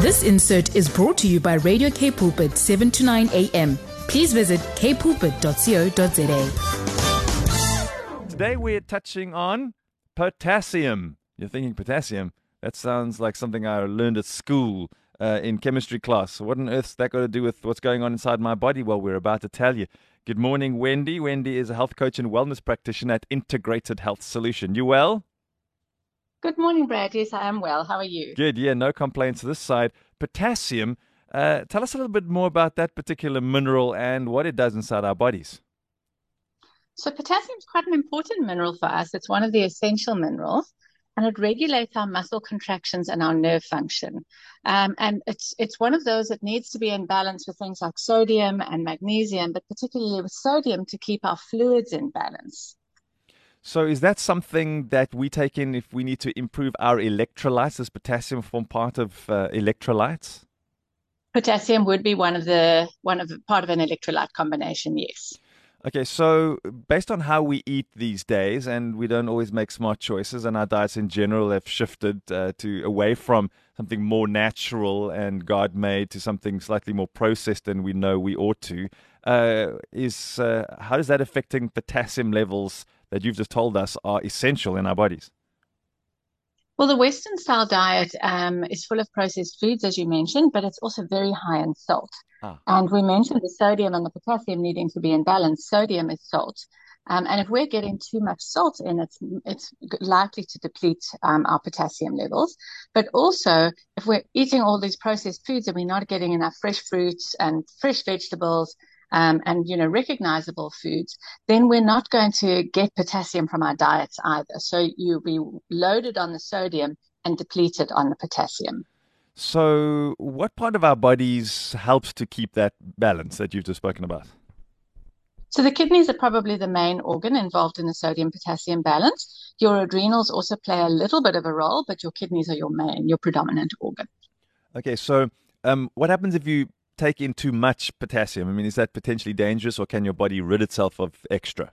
This insert is brought to you by Radio K Pulpit 7 to 9 a.m. Please visit kpulpit.co.za. Today we're touching on potassium. You're thinking potassium? That sounds like something I learned at school uh, in chemistry class. What on earth's that got to do with what's going on inside my body? Well, we're about to tell you. Good morning, Wendy. Wendy is a health coach and wellness practitioner at Integrated Health Solution. You well? Good morning, Brad. Yes, I am well. How are you? Good. Yeah, no complaints this side. Potassium. Uh, tell us a little bit more about that particular mineral and what it does inside our bodies. So, potassium is quite an important mineral for us. It's one of the essential minerals, and it regulates our muscle contractions and our nerve function. Um, and it's it's one of those that needs to be in balance with things like sodium and magnesium, but particularly with sodium to keep our fluids in balance. So, is that something that we take in if we need to improve our electrolytes? Does potassium form part of uh, electrolytes? Potassium would be one of the one of the, part of an electrolyte combination. Yes. Okay, so based on how we eat these days, and we don't always make smart choices, and our diets in general have shifted uh, to away from something more natural and God made to something slightly more processed than we know we ought to. Uh, is uh, how is that affecting potassium levels that you've just told us are essential in our bodies? Well, the Western style diet um, is full of processed foods, as you mentioned, but it's also very high in salt. Ah. And we mentioned the sodium and the potassium needing to be in balance. Sodium is salt. Um, and if we're getting too much salt in, it's it's likely to deplete um, our potassium levels. But also, if we're eating all these processed foods and we're not getting enough fresh fruits and fresh vegetables um, and you know recognizable foods, then we're not going to get potassium from our diets either. So you'll be loaded on the sodium and depleted on the potassium. So, what part of our bodies helps to keep that balance that you've just spoken about? So the kidneys are probably the main organ involved in the sodium potassium balance. Your adrenals also play a little bit of a role, but your kidneys are your main, your predominant organ. Okay, so um, what happens if you take in too much potassium? I mean, is that potentially dangerous, or can your body rid itself of extra?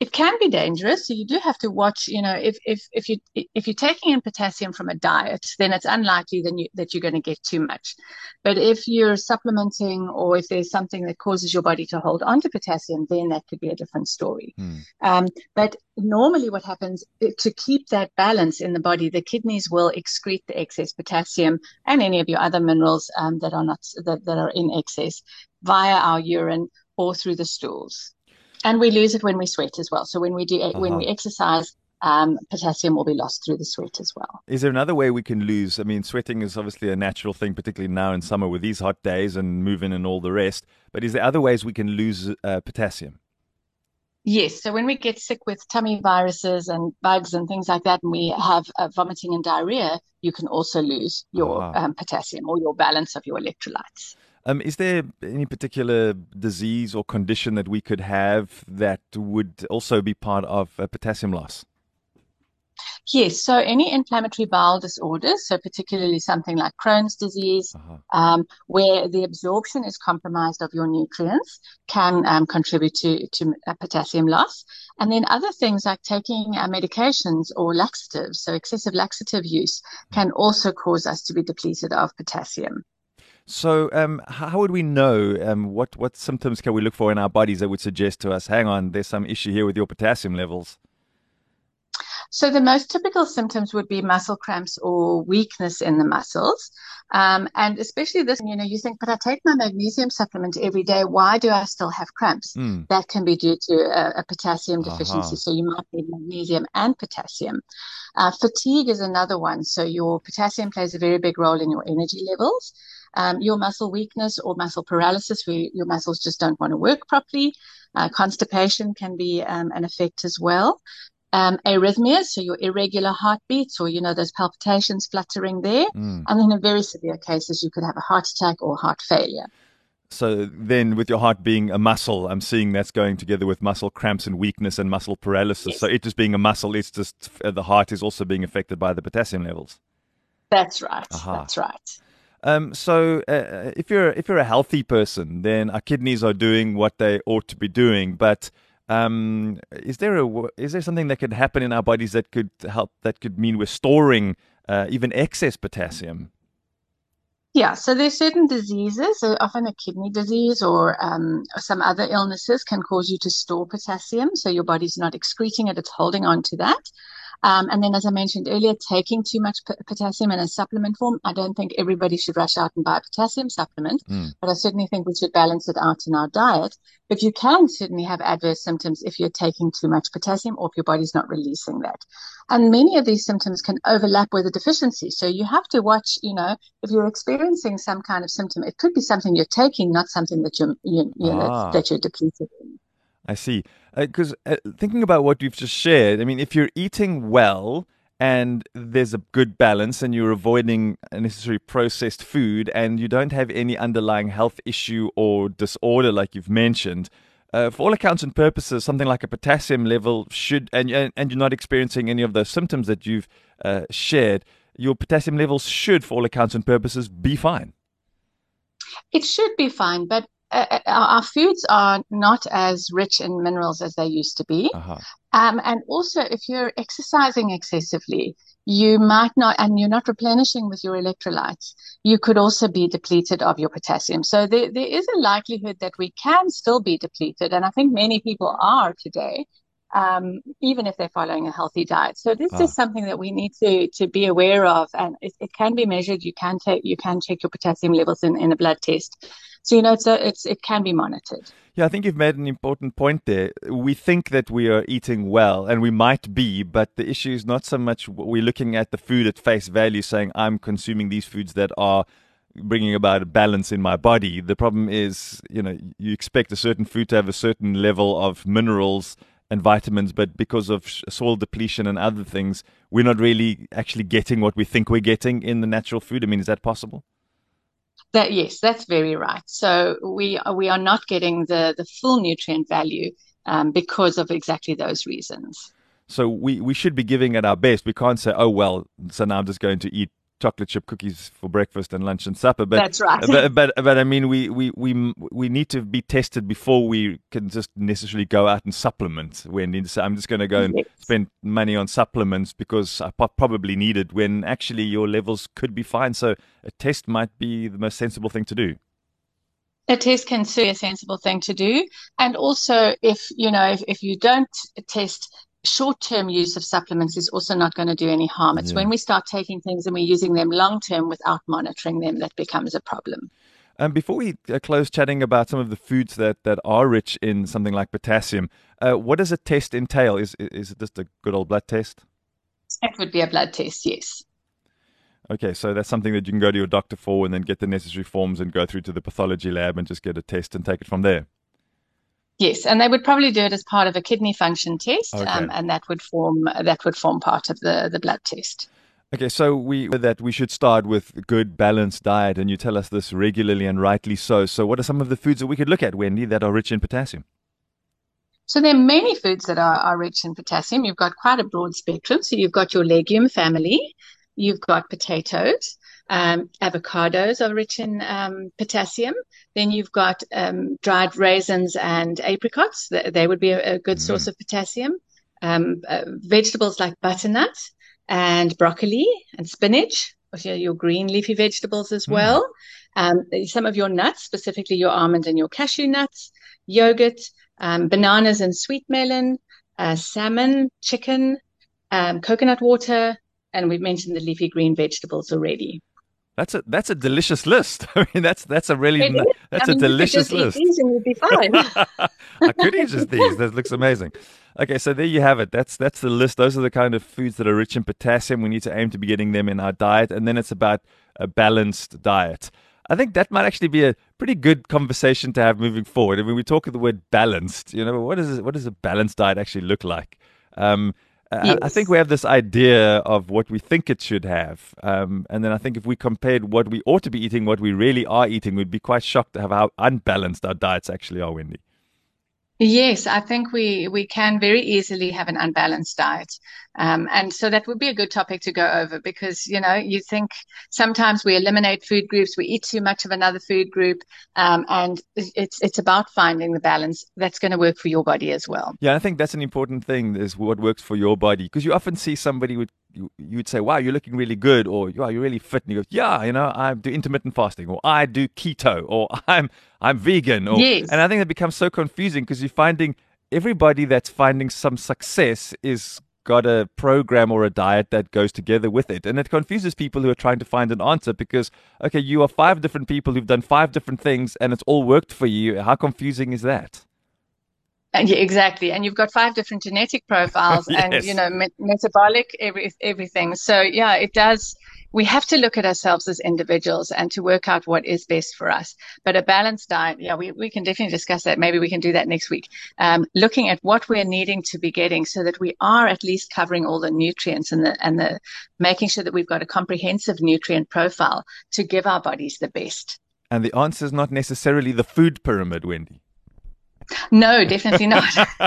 It can be dangerous. So you do have to watch. You know, if if if you if you're taking in potassium from a diet, then it's unlikely then you, that you're going to get too much. But if you're supplementing, or if there's something that causes your body to hold on to potassium, then that could be a different story. Hmm. Um, but normally, what happens to keep that balance in the body, the kidneys will excrete the excess potassium and any of your other minerals um, that are not that, that are in excess via our urine or through the stools and we lose it when we sweat as well. So when we do uh-huh. when we exercise, um, potassium will be lost through the sweat as well. Is there another way we can lose? I mean, sweating is obviously a natural thing, particularly now in summer with these hot days and moving and all the rest. But is there other ways we can lose uh, potassium? Yes. So when we get sick with tummy viruses and bugs and things like that, and we have uh, vomiting and diarrhea, you can also lose your uh-huh. um, potassium or your balance of your electrolytes. Um, is there any particular disease or condition that we could have that would also be part of uh, potassium loss? Yes, so any inflammatory bowel disorders, so particularly something like Crohn's disease, uh-huh. um, where the absorption is compromised of your nutrients, can um, contribute to, to potassium loss. And then other things like taking uh, medications or laxatives, so excessive laxative use, can also cause us to be depleted of potassium. So, um, how would we know um, what what symptoms can we look for in our bodies that would suggest to us, hang on, there's some issue here with your potassium levels? So the most typical symptoms would be muscle cramps or weakness in the muscles. Um, and especially this, you know, you think, but I take my magnesium supplement every day. Why do I still have cramps? Mm. That can be due to a, a potassium deficiency. Uh-huh. So you might need magnesium and potassium. Uh, fatigue is another one. So your potassium plays a very big role in your energy levels um, your muscle weakness or muscle paralysis where your muscles just don't want to work properly. Uh, constipation can be um, an effect as well. Um, arrhythmias, so your irregular heartbeats or, you know, those palpitations fluttering there. Mm. And then in very severe cases, you could have a heart attack or heart failure. So then, with your heart being a muscle, I'm seeing that's going together with muscle cramps and weakness and muscle paralysis. Yes. So it just being a muscle, it's just uh, the heart is also being affected by the potassium levels. That's right. Uh-huh. That's right. Um, so uh, if you're if you're a healthy person, then our kidneys are doing what they ought to be doing. But um, is there a is there something that could happen in our bodies that could help that could mean we're storing uh, even excess potassium? Yeah, so there's certain diseases, uh, often a kidney disease or um, some other illnesses can cause you to store potassium. So your body's not excreting it, it's holding on to that. Um, and then, as I mentioned earlier, taking too much p- potassium in a supplement form. I don't think everybody should rush out and buy a potassium supplement, mm. but I certainly think we should balance it out in our diet. But you can certainly have adverse symptoms if you're taking too much potassium or if your body's not releasing that. And many of these symptoms can overlap with a deficiency. So you have to watch, you know, if you're experiencing some kind of symptom, it could be something you're taking, not something that you're, you, you ah. know, that you're depleted in. I see. Because uh, uh, thinking about what you've just shared, I mean, if you're eating well and there's a good balance and you're avoiding unnecessary processed food and you don't have any underlying health issue or disorder like you've mentioned, uh, for all accounts and purposes, something like a potassium level should, and, and you're not experiencing any of those symptoms that you've uh, shared, your potassium levels should, for all accounts and purposes, be fine. It should be fine, but uh, uh, our foods are not as rich in minerals as they used to be. Uh-huh. Um, and also, if you're exercising excessively, you might not, and you're not replenishing with your electrolytes, you could also be depleted of your potassium. So there, there is a likelihood that we can still be depleted. And I think many people are today. Um, even if they're following a healthy diet. So this is something that we need to to be aware of, and it, it, can be measured. You can take you can check your potassium levels in, in a blood test. So you know, it's a, it's it can be monitored. Yeah, I think you've made an important point there. We think that we are eating well, and we might be, but the issue is not so much we're looking at the food at face value, saying I'm consuming these foods that are bringing about a balance in my body. The problem is, you know, you expect a certain food to have a certain level of minerals and vitamins, but because of soil depletion and other things, we're not really actually getting what we think we're getting in the natural food. I mean, is that possible? That yes, that's very right. So we are, we are not getting the the full nutrient value um, because of exactly those reasons. So we, we should be giving it our best. We can't say, oh well, so now I'm just going to eat chocolate chip cookies for breakfast and lunch and supper. But that's right. But, but, but I mean, we, we we we need to be tested before we can just necessarily go out and supplement. When I'm just going to go and yes. spend money on supplements because I probably need it. When actually your levels could be fine. So a test might be the most sensible thing to do. A test can be a sensible thing to do, and also if you know if, if you don't test short term use of supplements is also not going to do any harm. It's yeah. when we start taking things and we're using them long term without monitoring them that becomes a problem. And um, before we uh, close chatting about some of the foods that, that are rich in something like potassium, uh, what does a test entail? Is, is it just a good old blood test? It would be a blood test, yes. Okay, so that's something that you can go to your doctor for and then get the necessary forms and go through to the pathology lab and just get a test and take it from there. Yes, and they would probably do it as part of a kidney function test, okay. um, and that would form that would form part of the the blood test. Okay, so we that we should start with good balanced diet, and you tell us this regularly and rightly so. So, what are some of the foods that we could look at, Wendy, that are rich in potassium? So there are many foods that are, are rich in potassium. You've got quite a broad spectrum. So you've got your legume family, you've got potatoes, um, avocados are rich in um, potassium. Then you've got um, dried raisins and apricots. They would be a, a good mm. source of potassium. Um, uh, vegetables like butternut and broccoli and spinach, your, your green leafy vegetables as mm. well. Um, some of your nuts, specifically your almond and your cashew nuts, yogurt, um, bananas and sweet melon, uh, salmon, chicken, coconut water, and we've mentioned the leafy green vegetables already. That's a that's a delicious list. I mean, that's that's a really that's I mean, a delicious list. these and we'll be fine. I could eat just these. That looks amazing. Okay, so there you have it. That's that's the list. Those are the kind of foods that are rich in potassium. We need to aim to be getting them in our diet, and then it's about a balanced diet. I think that might actually be a pretty good conversation to have moving forward. I mean, we talk of the word balanced. You know, what is what does a balanced diet actually look like? Um, Yes. I, think we have this idea of what we think it should have. Um, and then I think if we compared what we ought to be eating, what we really are eating, we'd be quite shocked to have how unbalanced our diets actually are, Wendy. Yes, I think we we can very easily have an unbalanced diet, um, and so that would be a good topic to go over because you know you think sometimes we eliminate food groups, we eat too much of another food group, um, and it's it's about finding the balance that's going to work for your body as well. Yeah, I think that's an important thing is what works for your body because you often see somebody with you, you'd say, "Wow, you're looking really good," or "Wow, you're really fit," and you go, "Yeah, you know, I do intermittent fasting, or I do keto, or I'm I'm vegan," or yes. and I think it becomes so confusing because you're finding everybody that's finding some success is got a program or a diet that goes together with it. And it confuses people who are trying to find an answer because, okay, you are five different people who've done five different things and it's all worked for you. How confusing is that? And yeah, exactly. And you've got five different genetic profiles yes. and, you know, me- metabolic, every, everything. So, yeah, it does. We have to look at ourselves as individuals and to work out what is best for us. But a balanced diet, yeah, we, we can definitely discuss that. Maybe we can do that next week. Um, looking at what we're needing to be getting so that we are at least covering all the nutrients and the, and the making sure that we've got a comprehensive nutrient profile to give our bodies the best. And the answer is not necessarily the food pyramid, Wendy. No, definitely not.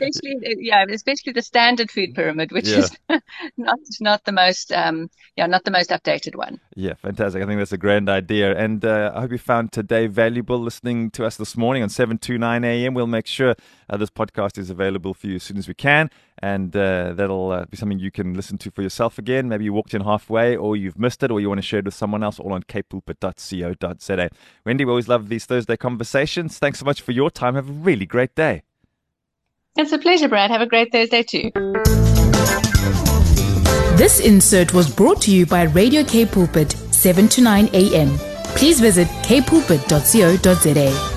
especially, yeah, especially the standard food pyramid, which yeah. is not not the most, um, yeah, not the most updated one. Yeah, fantastic. I think that's a grand idea, and uh, I hope you found today valuable listening to us this morning on seven to nine a.m. We'll make sure uh, this podcast is available for you as soon as we can, and uh, that'll uh, be something you can listen to for yourself again. Maybe you walked in halfway, or you've missed it, or you want to share it with someone else. All on capepulpit.co.za. Wendy, we always love these Thursday conversations. Thanks so much for your time. Have a really great day. It's a pleasure, Brad. Have a great Thursday too. This insert was brought to you by Radio K Pulpit, 7 to 9 a.m. Please visit kpulpit.co.za.